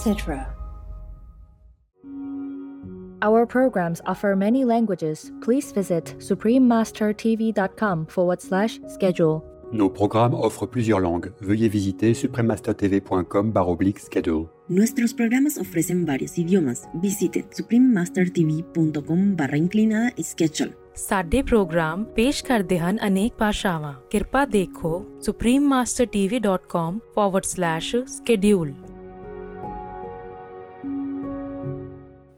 etc. Our programs offer many languages. Please visit suprememastertv.com forward slash schedule. Nos programmes offrent plusieurs langues. Veuillez visiter suprememastertv.com schedule. Nuestros programas ofrecen varios idiomas. Visite suprememastertv.com barra inclinada schedule. ਸਾਡੇ programme ਪੇਸ਼ ਕਰਦੇ ਹਨ ਅਨੇਕ ਭਾਸ਼ਾਵਾਂ ਕਿਰਪਾ ਦੇਖੋ suprememastertv.com/schedule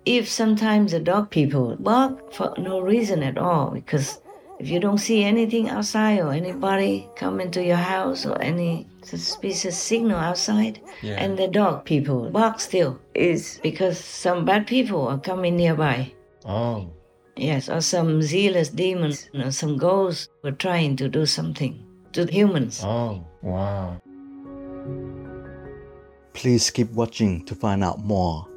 if sometimes the dog people bark for no reason at all because if you don't see anything outside or anybody come into your house or any suspicious signal outside Yeah. and the dog people bark still is because some bad people are coming nearby Oh. yes or some zealous demons or some ghosts were trying to do something to humans Oh. Wow. Please keep watching to find out more.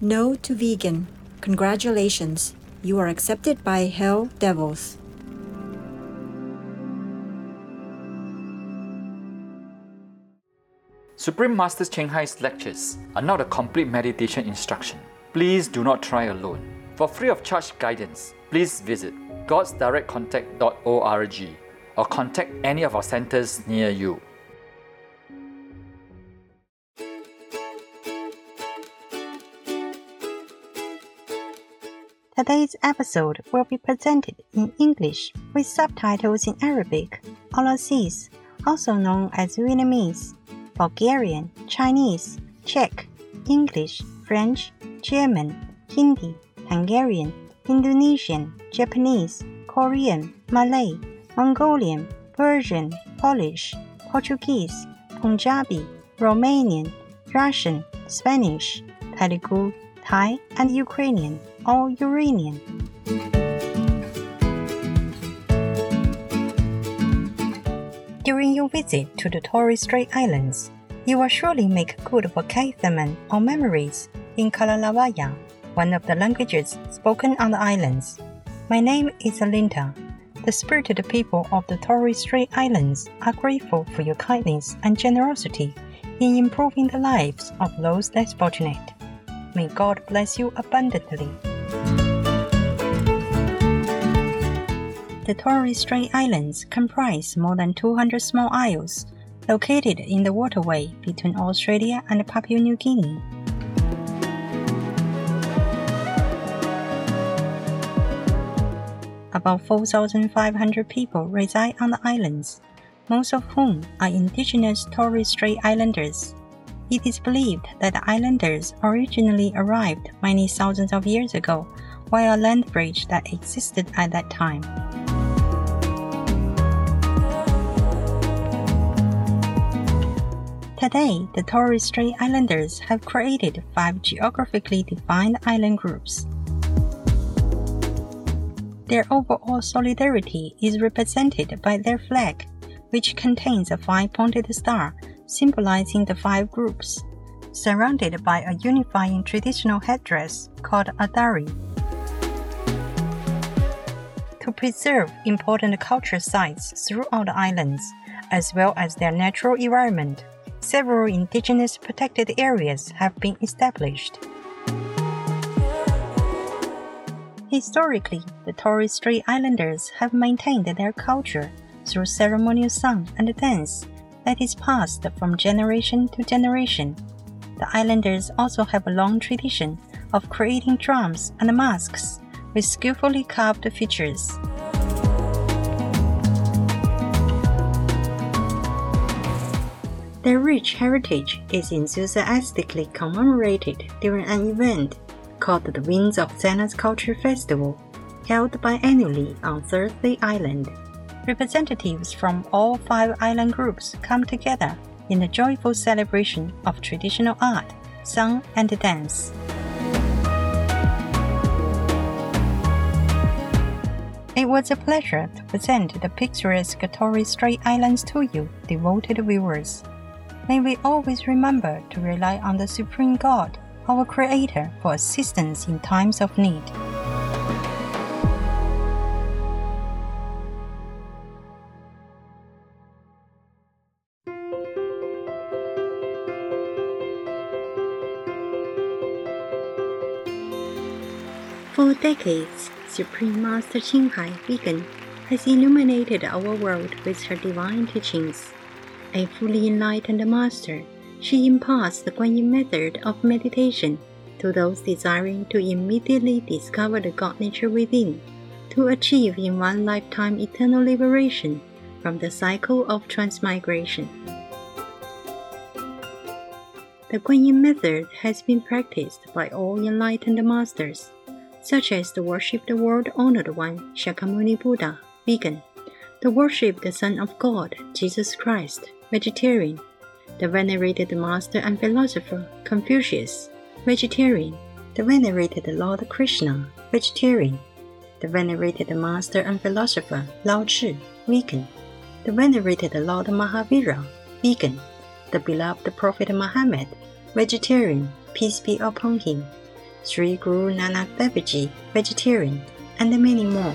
No to vegan. Congratulations. You are accepted by Hell Devils. Supreme Master Ching Hai's lectures are not a complete meditation instruction. Please do not try alone. For free of charge guidance, please visit godsdirectcontact.org or contact any of our centers near you. Today's episode will be presented in English with subtitles in Arabic, Aulacese, also known as Vietnamese, Bulgarian, Chinese, Czech, English, French, German, Hindi, Hungarian, Indonesian, Japanese, Korean, Malay, Mongolian, Persian, Polish, Portuguese, Punjabi, Romanian, Russian, Spanish, Telugu, Thai, and Ukrainian, or Uranian. During your visit to the Torres Strait Islands, you will surely make good vocabulary or memories in Kala Lagaw Ya, one of the languages spoken on the islands. My name is Alinta. The spirited people of the Torres Strait Islands are grateful for your kindness and generosity in improving the lives of those less fortunate. May God bless you abundantly. The Torres Strait Islands comprise more than 200 small isles located in the waterway between Australia and Papua New Guinea. About 4,500 people reside on the islands, most of whom are indigenous Torres Strait Islanders. It is believed that the islanders originally arrived many thousands of years ago via a land bridge that existed at that time. Today, the Torres Strait Islanders have created five geographically defined island groups. Their overall solidarity is represented by their flag, which contains a five pointed star symbolizing the five groups, surrounded by a unifying traditional headdress called a dari. To preserve important cultural sites throughout the islands, as well as their natural environment, several indigenous protected areas have been established. Historically, the Torres Strait Islanders have maintained their culture through ceremonial song and dance that is passed from generation to generation. The islanders also have a long tradition of creating drums and masks with skillfully carved features. Their rich heritage is enthusiastically commemorated during an event called the Winds of Zenadth Culture Festival, held biannually on Thursday Island. Representatives from all five island groups come together in a joyful celebration of traditional art, song, and dance. It was a pleasure to present the picturesque Torres Strait Islands to you, devoted viewers. May we always remember to rely on the Supreme God, our Creator, for assistance in times of need. For decades, Supreme Master Ching Hai Vegan has illuminated our world with her divine teachings. A fully enlightened master, she imparts the Quan Yin method of meditation to those desiring to immediately discover the God nature within, to achieve in one lifetime eternal liberation from the cycle of transmigration. The Quan Yin method has been practiced by all enlightened masters such as the worshipped world honored one Shakyamuni Buddha, vegan, the worshipped Son of God, Jesus Christ, vegetarian, the venerated master and philosopher Confucius, vegetarian, the venerated Lord Krishna, vegetarian, the venerated master and philosopher Lao Tzu, vegan, the venerated Lord Mahavira, vegan, the beloved Prophet Muhammad, vegetarian, peace be upon him, Sri Guru Nanak Dev Ji, vegetarian, and many more.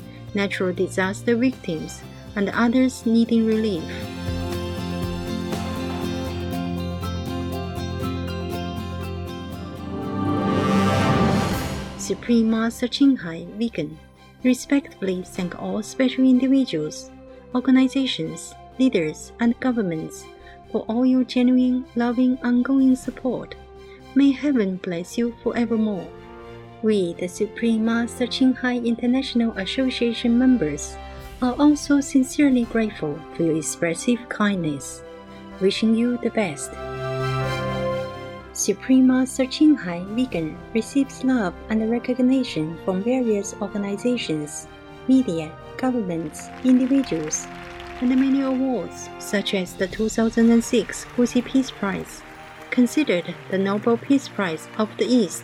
natural disaster victims, and others needing relief. Supreme Master Ching Hai, vegan, respectfully thank all special individuals, organizations, leaders, and governments for all your genuine, loving, ongoing support. May heaven bless you forevermore. We, the Supreme Master Ching Hai International Association members, are also sincerely grateful for your expressive kindness. Wishing you the best. Supreme Master Ching Hai Vegan receives love and recognition from various organizations, media, governments, individuals, and many awards, such as the 2006 Gusi Peace Prize, considered the Nobel Peace Prize of the East,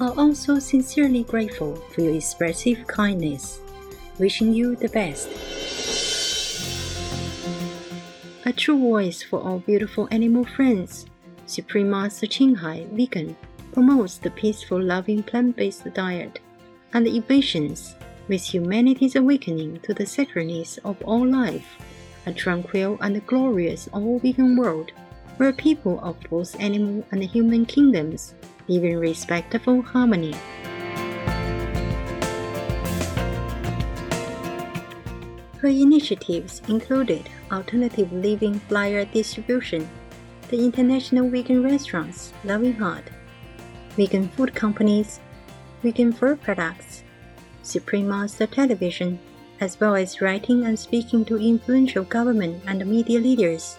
are also sincerely grateful for your expressive kindness. Wishing you the best. A true voice for all beautiful animal friends, Supreme Master Ching Hai Vegan promotes the peaceful, loving plant-based diet and the evasions with humanity's awakening to the sacredness of all life, a tranquil and glorious all-vegan world where people of both animal and human kingdoms live in respectful harmony. Her initiatives included alternative living flyer distribution, the international vegan restaurants Loving Heart, vegan food companies, vegan fur products, Supreme Master Television, as well as writing and speaking to influential government and media leaders,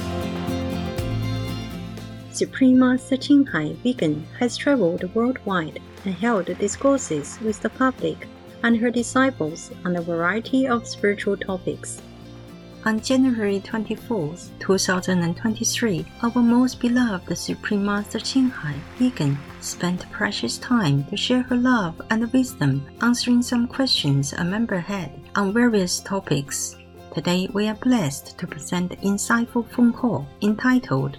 Supreme Master Ching Hai Vegan has traveled worldwide and held discourses with the public and her disciples on a variety of spiritual topics. On January 24, 2023, our most beloved Supreme Master Ching Hai Vegan spent precious time to share her love and wisdom answering some questions a member had on various topics. Today we are blessed to present an insightful phone call entitled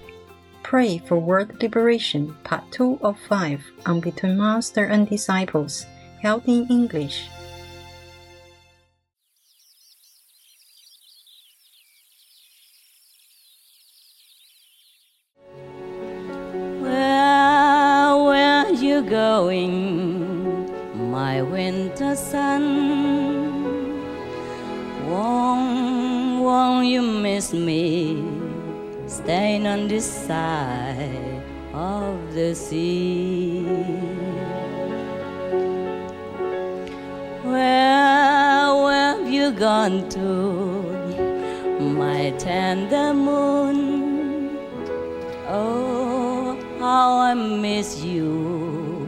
Pray for World Liberation, Part 2 of 5 on Between Master and Disciples, held in English. Gone to, my tender moon? Oh, how I miss you.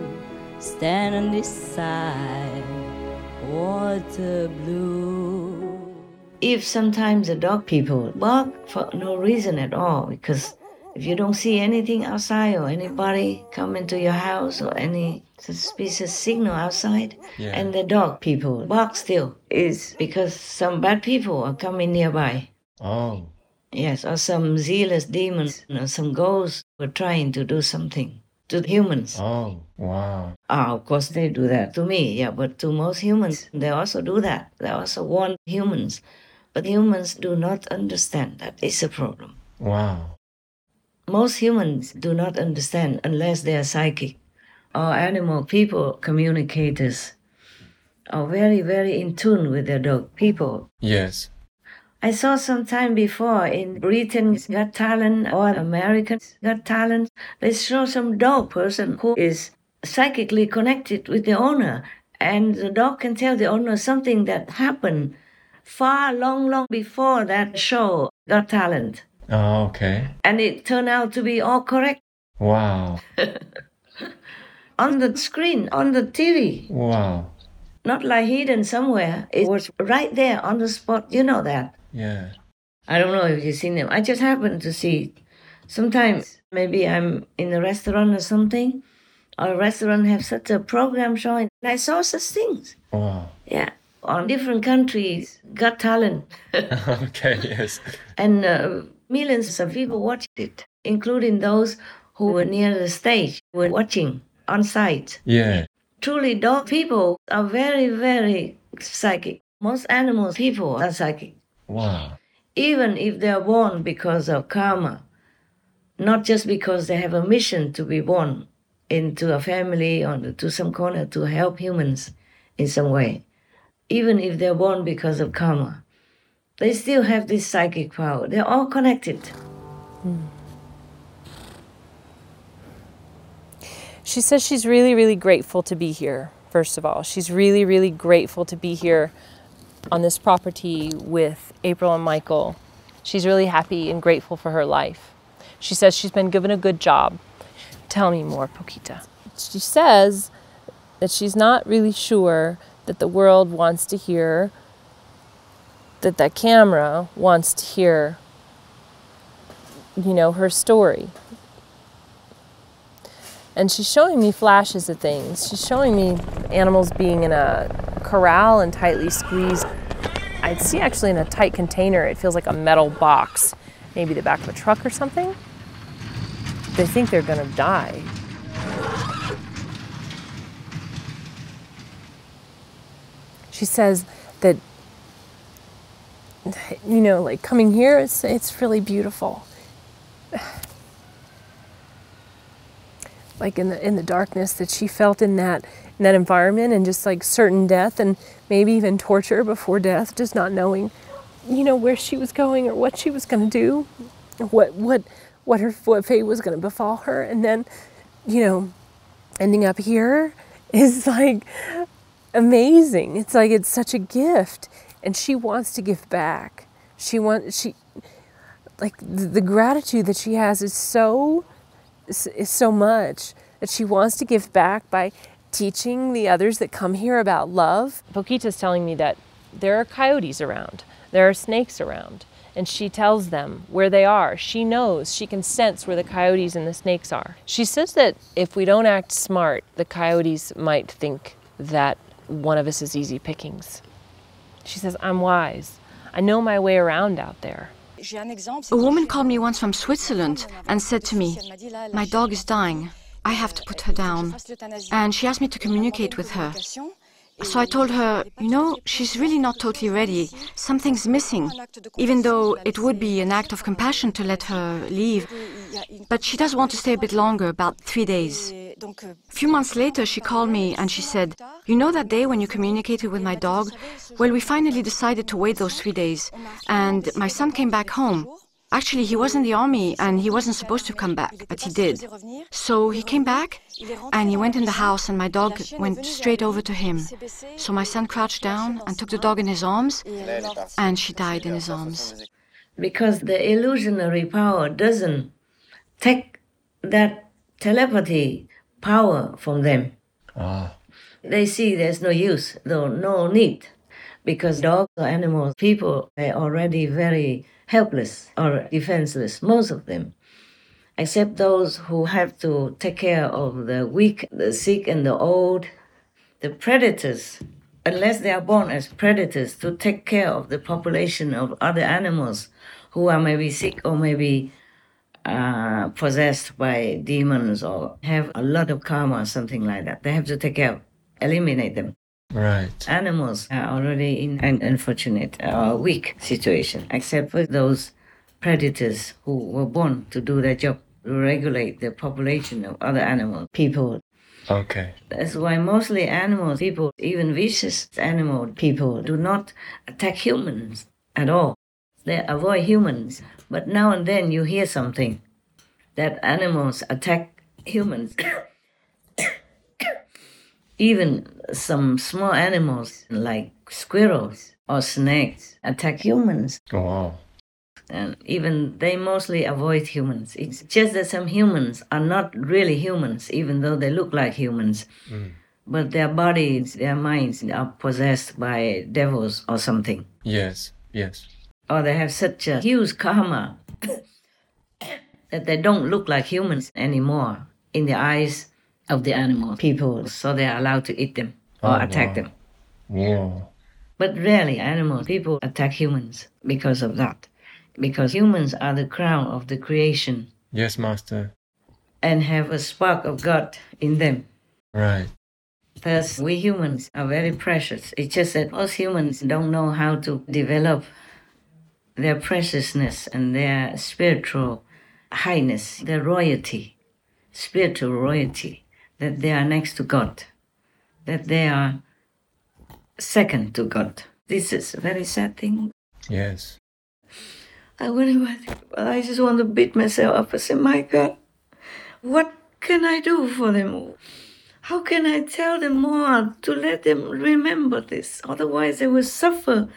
Stand on this side, water blue. If sometimes the dog people bark for no reason at all, because if you don't see anything outside or anybody come into your house or any suspicious signal outside, Yeah. and the dog people bark still, is because some bad people are coming nearby. Oh. Yes, or some zealous demons or some ghosts were trying to do something to humans. Oh. Wow. Ah, of course they do that to me, yeah, but to most humans, they also do that. They also warn humans. But humans do not understand that it's a problem. Wow. Most humans do not understand unless they are psychic. Or animal people, communicators, are very, very in tune with their dog people. Yes. I saw some time before in Britain's Got Talent or American's Got Talent, they show some dog person who is psychically connected with the owner. And the dog can tell the owner something that happened far long, long before that show Got Talent. Oh, okay. And it turned out to be all correct Wow. on the screen, on the TV. Wow. Not like hidden somewhere. It was right there on the spot. You know that. Yeah. I don't know if you've seen them. I just happened to see. Sometimes maybe I'm in a restaurant or something, or a restaurant have such a program showing. And I saw such things. Wow. Yeah. On different countries, got talent. okay, yes. and uh, millions of people watched it, including those who were near the stage, were watching on site. Yeah. truly dog people are very, very psychic. Most animals, people are psychic. Wow. Even if they are born because of karma, not just because they have a mission to be born into a family or to some corner to help humans in some way. Even if they're born because of karma, they still have this psychic power. They're all connected. Hmm. She says she's really, really grateful to be here, first of all. She's really, really grateful to be here on this property with April and Michael. She's really happy and grateful for her life. She says she's been given a good job. Tell me more, Poquita. She says that she's not really sure that the world wants to hear, that that camera wants to hear, you know, her story. And she's showing me flashes of things. She's showing me animals being in a corral and tightly squeezed. I'd see actually in a tight container, it feels like a metal box, maybe the back of a truck or something. They think they're gonna die. She says that, you know, like coming here, it's, it's really beautiful. like in the in the darkness that she felt in that in that environment and just like certain death and maybe even torture before death just not knowing you know where she was going or what she was going to do what what what her what fate was going to befall her. And then you know ending up here is like amazing. It's like it's such a gift and she wants to give back she wants she like the, the gratitude that she has is so is, is so much that she wants to give back by teaching the others that come here about love. Pokita's telling me that there are coyotes around, there are snakes around, and she tells them where they are. She knows, she can sense where the coyotes and the snakes are. She says that if we don't act smart, the coyotes might think that one of us is easy pickings. She says, I'm wise. I know my way around out there. A woman called me once from Switzerland and said to me, My dog is dying. I have to put her down. And she asked me to communicate with her. So I told her, you know, she's really not totally ready. Something's missing, even though it would be an act of compassion to let her leave. But she does want to stay a bit longer, about three days. Euh, A few months later, she called me and she said, You know that day when you communicated with my dog? Well, we finally decided to wait those three days. And my son came back home. Actually, he was in the army and he wasn't supposed to come back, but he did. So he came back and he went in the house and my dog went straight over to him. So my son crouched down and took the dog in his arms and she died in his arms. Because the illusionary power doesn't take that telepathy power from them. Ah. They see there's no use, though no need, because dogs or animals, people, are already very helpless or defenseless, most of them, except those who have to take care of the weak, the sick, and the old. The predators, unless they are born as predators to take care of the population of other animals who are maybe sick or maybe uh, possessed by demons or have a lot of karma or something like that. They have to take care, eliminate them. Right. Animals are already in an unfortunate or weak situation, except for those predators who were born to do their job, to regulate the population of other animals, people. Okay. That's why mostly animals, people, even vicious animal people, do not attack humans at all. They avoid humans. But now and then you hear something that animals attack humans. Even some small animals like squirrels or snakes attack humans. Oh, wow. And even they mostly avoid humans. It's just that some humans are not really humans, even though they look like humans. Mm. But their bodies, their minds are possessed by devils or something. Yes, yes. Or they have such a huge karma that they don't look like humans anymore in the eyes of the animal people, so they are allowed to eat them or Oh, attack wow. them. Yeah. But rarely animal people attack humans because of that. Because humans are the crown of the creation Yes, Master. and have a spark of God in them. Right. Because we humans are very precious. It's just that us humans don't know how to develop their preciousness and their spiritual highness, their royalty, spiritual royalty, that they are next to God, that they are second to God. This is a very sad thing. Yes. I wouldn't I just want to beat myself up and say, My God, what can I do for them? How can I tell them more to let them remember this? Otherwise, they will suffer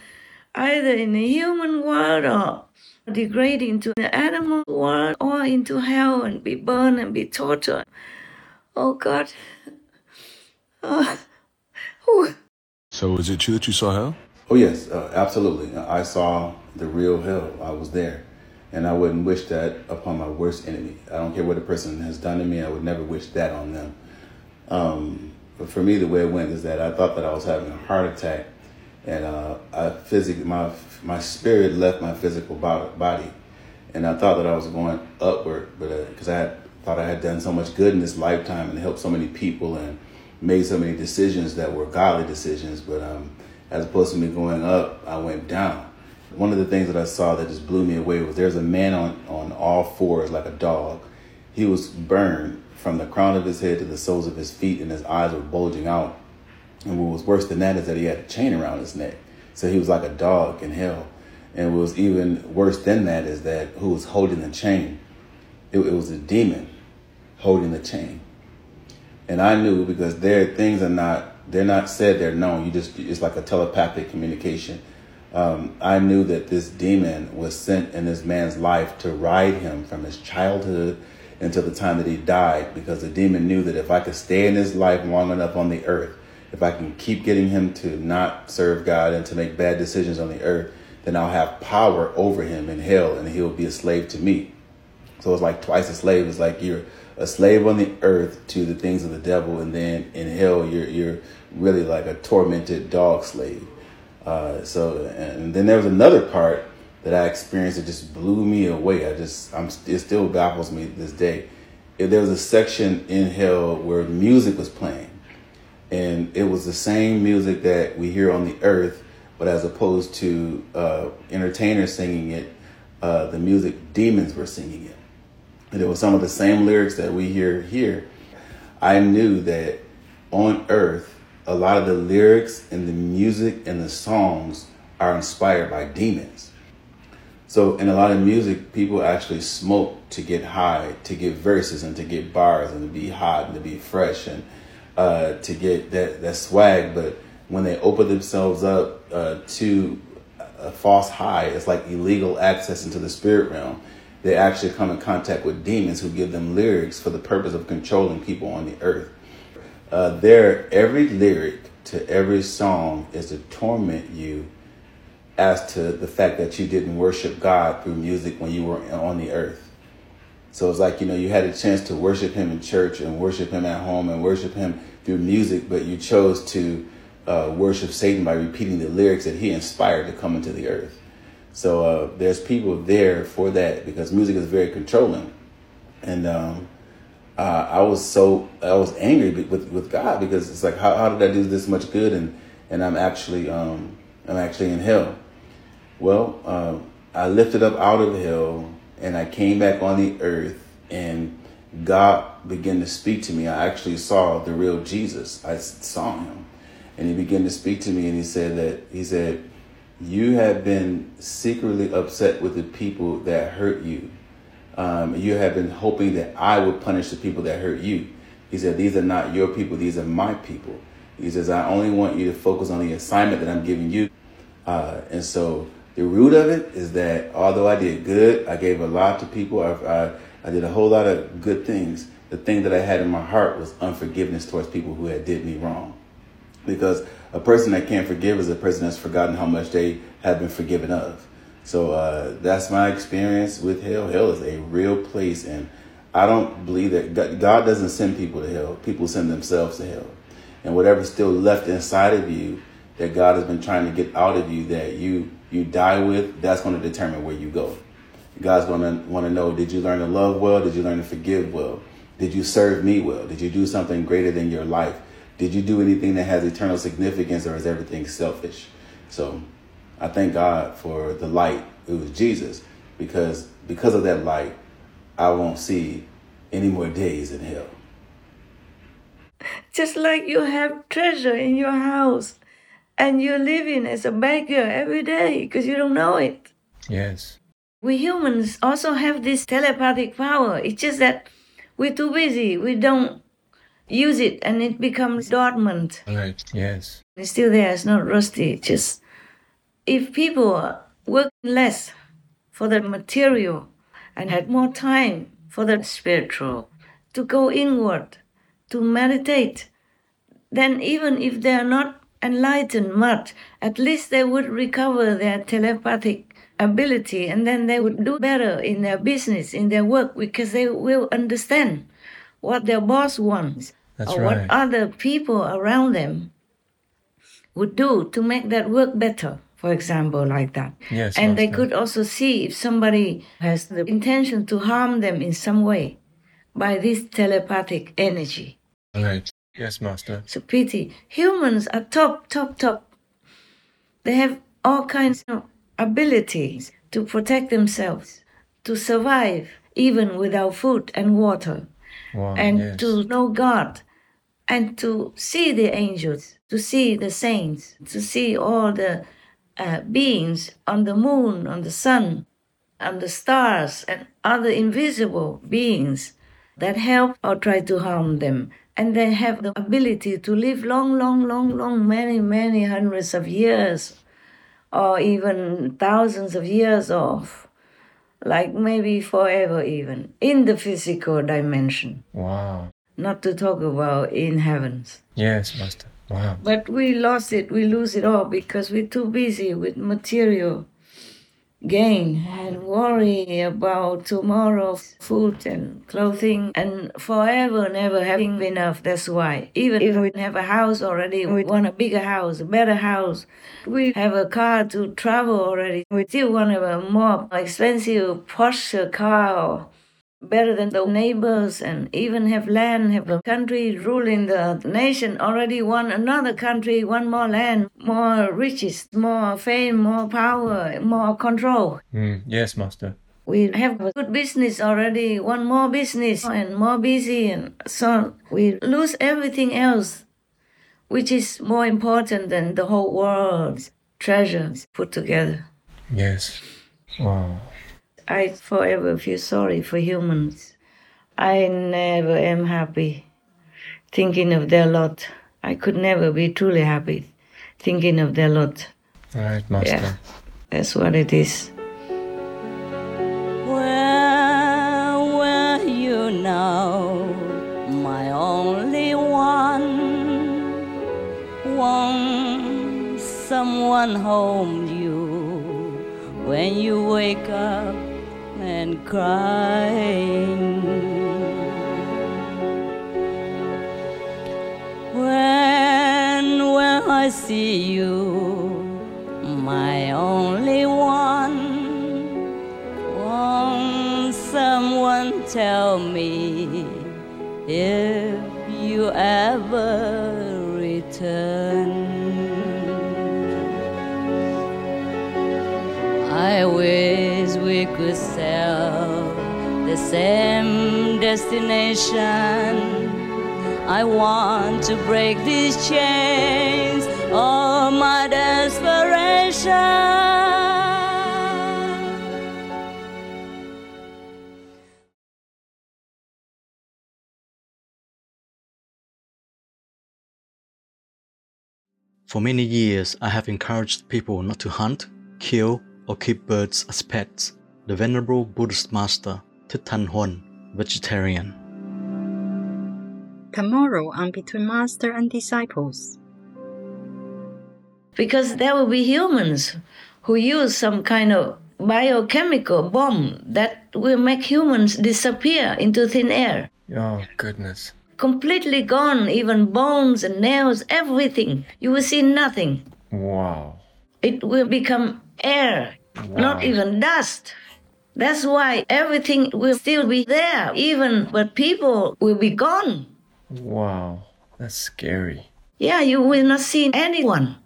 either in the human world or degrade into the animal world or into hell and be burned and be tortured. Oh God. Oh. So, is it true that you saw hell? Oh, yes, uh, absolutely. I saw the real hell. I was there. And I wouldn't wish that upon my worst enemy. I don't care what a person has done to me, I would never wish that on them. Um, but for me, the way it went is that I thought that I was having a heart attack, and uh, I my my spirit left my physical body, and I thought that I was going upward, but because uh, I had, thought I had done so much good in this lifetime and helped so many people and made so many decisions that were godly decisions, but um, as opposed to me going up, I went down. One of the things that I saw that just blew me away was there's a man on, on all fours like a dog. He was burned from the crown of his head to the soles of his feet, and his eyes were bulging out. And what was worse than that is that he had a chain around his neck. So he was like a dog in hell. And what was even worse than that is that who was holding the chain? It, it was a demon holding the chain. And I knew because their things are not they're not said they're known. You just it's like a telepathic communication. Um, I knew that this demon was sent in this man's life to ride him from his childhood until the time that he died, because the demon knew that if I could stay in his life long enough on the earth, if I can keep getting him to not serve God and to make bad decisions on the earth, then I'll have power over him in hell, and he'll be a slave to me. So it's like twice a slave. It's like you're a slave on the earth to the things of the devil, and then in hell you're you're really like a tormented dog slave. Uh, so, and then there was another part that I experienced that just blew me away. I just, I'm, it still baffles me this day. There was a section in hell where music was playing, and it was the same music that we hear on the earth, but as opposed to uh, entertainers singing it, uh, the music demons were singing it. And it was some of the same lyrics that we hear here. I knew that on earth a lot of the lyrics and the music and the songs are inspired by demons. So in a lot of music, people actually smoke to get high, to get verses and to get bars and to be hot and to be fresh and uh, to get that, that swag. But when they open themselves up uh, to a false high, it's like illegal access into the spirit realm. They actually come in contact with demons who give them lyrics for the purpose of controlling people on the earth. Uh, there, every lyric to every song is to torment you as to the fact that you didn't worship God through music when you were on the earth. So it's like, you know, you had a chance to worship Him in church and worship Him at home and worship Him through music, but you chose to uh, worship Satan by repeating the lyrics that He inspired to come into the earth. So uh, there's people there for that because music is very controlling. And um, uh, I was so I was angry with with God because it's like how, how did I do this much good and and I'm actually um, I'm actually in hell. Well, uh, I lifted up out of hell and I came back on the earth and God began to speak to me. I actually saw the real Jesus. I saw him and he began to speak to me and he said that he said you have been secretly upset with the people that hurt you um, you have been hoping that I would punish the people that hurt you. He said, These are not your people, these are my people. He says, I only want you to focus on the assignment that I'm giving you. Uh, and so the root of it is that although I did good, I gave a lot to people, I, I, I did a whole lot of good things. The thing that I had in my heart was unforgiveness towards people who had did me wrong. Because a person that can't forgive is a person that's forgotten how much they have been forgiven of. So uh, that's my experience with hell. Hell is a real place, and I don't believe that God, God doesn't send people to hell. People send themselves to hell, and whatever's still left inside of you that God has been trying to get out of you that you you die with, that's going to determine where you go. God's going to want to know: Did you learn to love well? Did you learn to forgive well? Did you serve me well? Did you do something greater than your life? Did you do anything that has eternal significance or is everything selfish? So I thank God for the light. It was Jesus because because of that light, I won't see any more days in hell. Just like you have treasure in your house and you're living as a beggar every day because you don't know it. Yes. We humans also have this telepathic power. It's just that we're too busy. We don't use it and it becomes dormant. Right. Yes. It's still there, it's not rusty. It's just if people work less for the material and had more time for the spiritual, to go inward, to meditate, then even if they are not enlightened much, at least they would recover their telepathic ability and then they would do better in their business, in their work, because they will understand what their boss wants That's or right. what other people around them would do to make that work better, for example, like that. Yes, and they Master. could also see if somebody has the intention to harm them in some way by this telepathic energy. Right. Yes, Master. It's a pity. Humans are top, top, top. They have all kinds of abilities to protect themselves, to survive even without food and water, Wow. and yes. to know God, and to see the angels, to see the saints, to see all the uh, beings on the moon, on the sun, on the stars, and other invisible beings that help or try to harm them. And they have the ability to live long, long, long, long, many, many hundreds of years, or even thousands of years off, like maybe forever, even in the physical dimension, Wow. not to talk about in heavens. Yes, Master. Wow. But we lost it, we lose it all because we're too busy with material gain and worry about tomorrow's food and clothing and forever never having enough. That's why. Even if we have a house already, we want a bigger house, a better house. We have a car to travel already. We still want a more expensive Porsche car better than the neighbors and even have land, have a country ruling the nation, already want another country, want more land, more riches, more fame, more power, more control. Mm, yes, Master. We have a good business already, want more business and more busy and so on. We lose everything else, which is more important than the whole world's treasures put together. Yes. Wow. I forever feel sorry for humans. I never am happy thinking of their lot. I could never be truly happy thinking of their lot. Right, Master. Yeah, that's what it is. Where were you now, my only one? Won't someone hold you when you wake up and crying? When will I see you, my only one? Won't someone tell me if you ever return? I wish we could same destination. I want to break these chains of my desperation. For many years, I have encouraged people not to hunt, kill, or keep birds as pets. The Venerable Buddhist Master, Thich Thanh Huân, vegetarian. Tomorrow on Between Master and Disciples. Because there will be humans who use some kind of biochemical bomb that will make humans disappear into thin air. Oh, goodness. Completely gone, even bones and nails, everything. You will see nothing. Wow. It will become air, not even dust. That's why everything will still be there, even but people will be gone. Wow. That's scary. Yeah, you will not see anyone.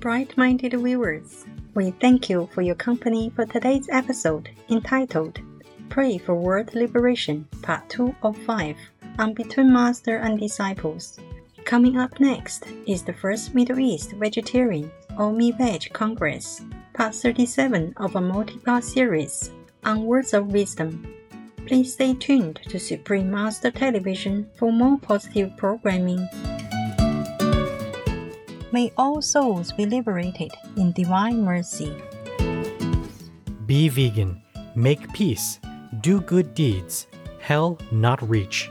Bright minded viewers, we thank you for your company for today's episode entitled Pray for World Liberation, Part 2 of 5 on Between Master and Disciples. Coming up next is the first Middle East Vegetarian or Mi-Veg Congress, Part 37 of a multi part series on Words of Wisdom. Please stay tuned to Supreme Master Television for more positive programming. May all souls be liberated in divine mercy. Be vegan. Make peace. Do good deeds. Hell not reach.